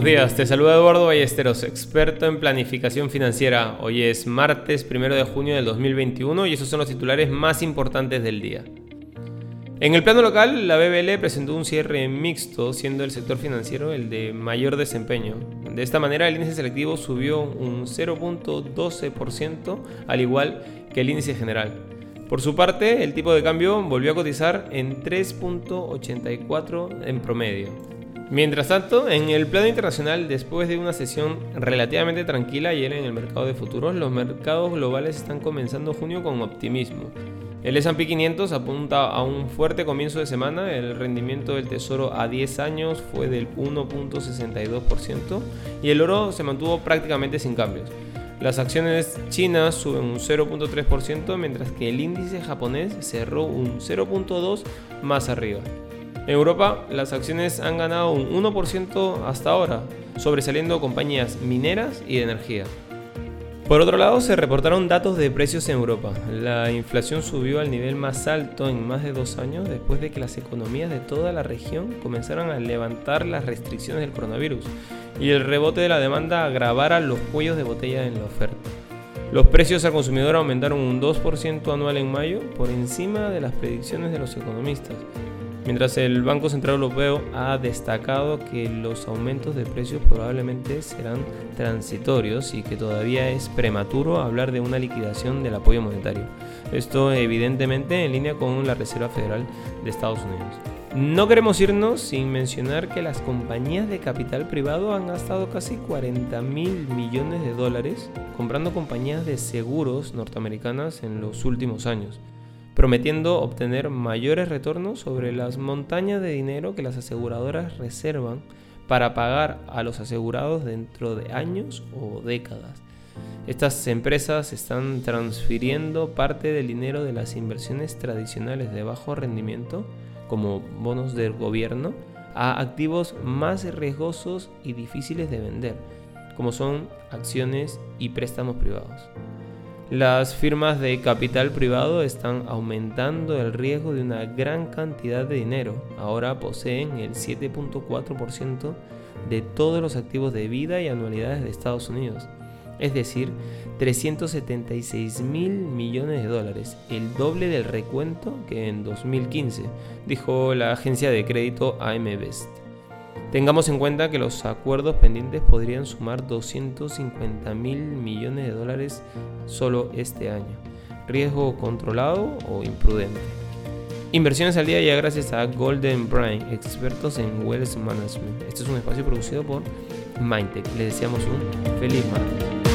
Buenos días, te saluda Eduardo Ballesteros, experto en planificación financiera. Hoy es martes 1 de junio del 2021 y esos son los titulares más importantes del día. En el plano local, la BBL presentó un cierre mixto, siendo el sector financiero el de mayor desempeño. De esta manera, el índice selectivo subió un 0.12%, al igual que el índice general. Por su parte, el tipo de cambio volvió a cotizar en 3.84 en promedio. Mientras tanto, en el plano internacional, después de una sesión relativamente tranquila ayer en el mercado de futuros, los mercados globales están comenzando junio con optimismo. El S&P 500 apunta a un fuerte comienzo de semana, el rendimiento del tesoro a 10 años fue del 1.62% y el oro se mantuvo prácticamente sin cambios. Las acciones chinas suben un 0.3%, mientras que el índice japonés cerró un 0.2% más arriba. En Europa, las acciones han ganado un 1% hasta ahora, sobresaliendo compañías mineras y de energía. Por otro lado, se reportaron datos de precios en Europa. La inflación subió al nivel más alto en más de dos años después de que las economías de toda la región comenzaran a levantar las restricciones del coronavirus y el rebote de la demanda agravara los cuellos de botella en la oferta. Los precios al consumidor aumentaron un 2% anual en mayo, por encima de las predicciones de los economistas, Mientras el Banco Central Europeo ha destacado que los aumentos de precios probablemente serán transitorios y que todavía es prematuro hablar de una liquidación del apoyo monetario. Esto evidentemente en línea con la Reserva Federal de Estados Unidos. No queremos irnos sin mencionar que las compañías de capital privado han gastado casi 40 mil millones de dólares comprando compañías de seguros norteamericanas en los últimos años prometiendo obtener mayores retornos sobre las montañas de dinero que las aseguradoras reservan para pagar a los asegurados dentro de años o décadas. Estas empresas están transfiriendo parte del dinero de las inversiones tradicionales de bajo rendimiento, como bonos del gobierno, a activos más riesgosos y difíciles de vender, como son acciones y préstamos privados. Las firmas de capital privado están aumentando el riesgo de una gran cantidad de dinero. Ahora poseen el 7.4% de todos los activos de vida y anualidades de Estados Unidos. Es decir, 376 mil millones de dólares, el doble del recuento que en 2015, dijo la agencia de crédito AM Best. Tengamos en cuenta que los acuerdos pendientes podrían sumar 250 mil millones de dólares solo este año. Riesgo controlado o imprudente. Inversiones al día ya gracias a Golden Brain, expertos en Wealth Management. Este es un espacio producido por Mindtech. Les deseamos un feliz martes.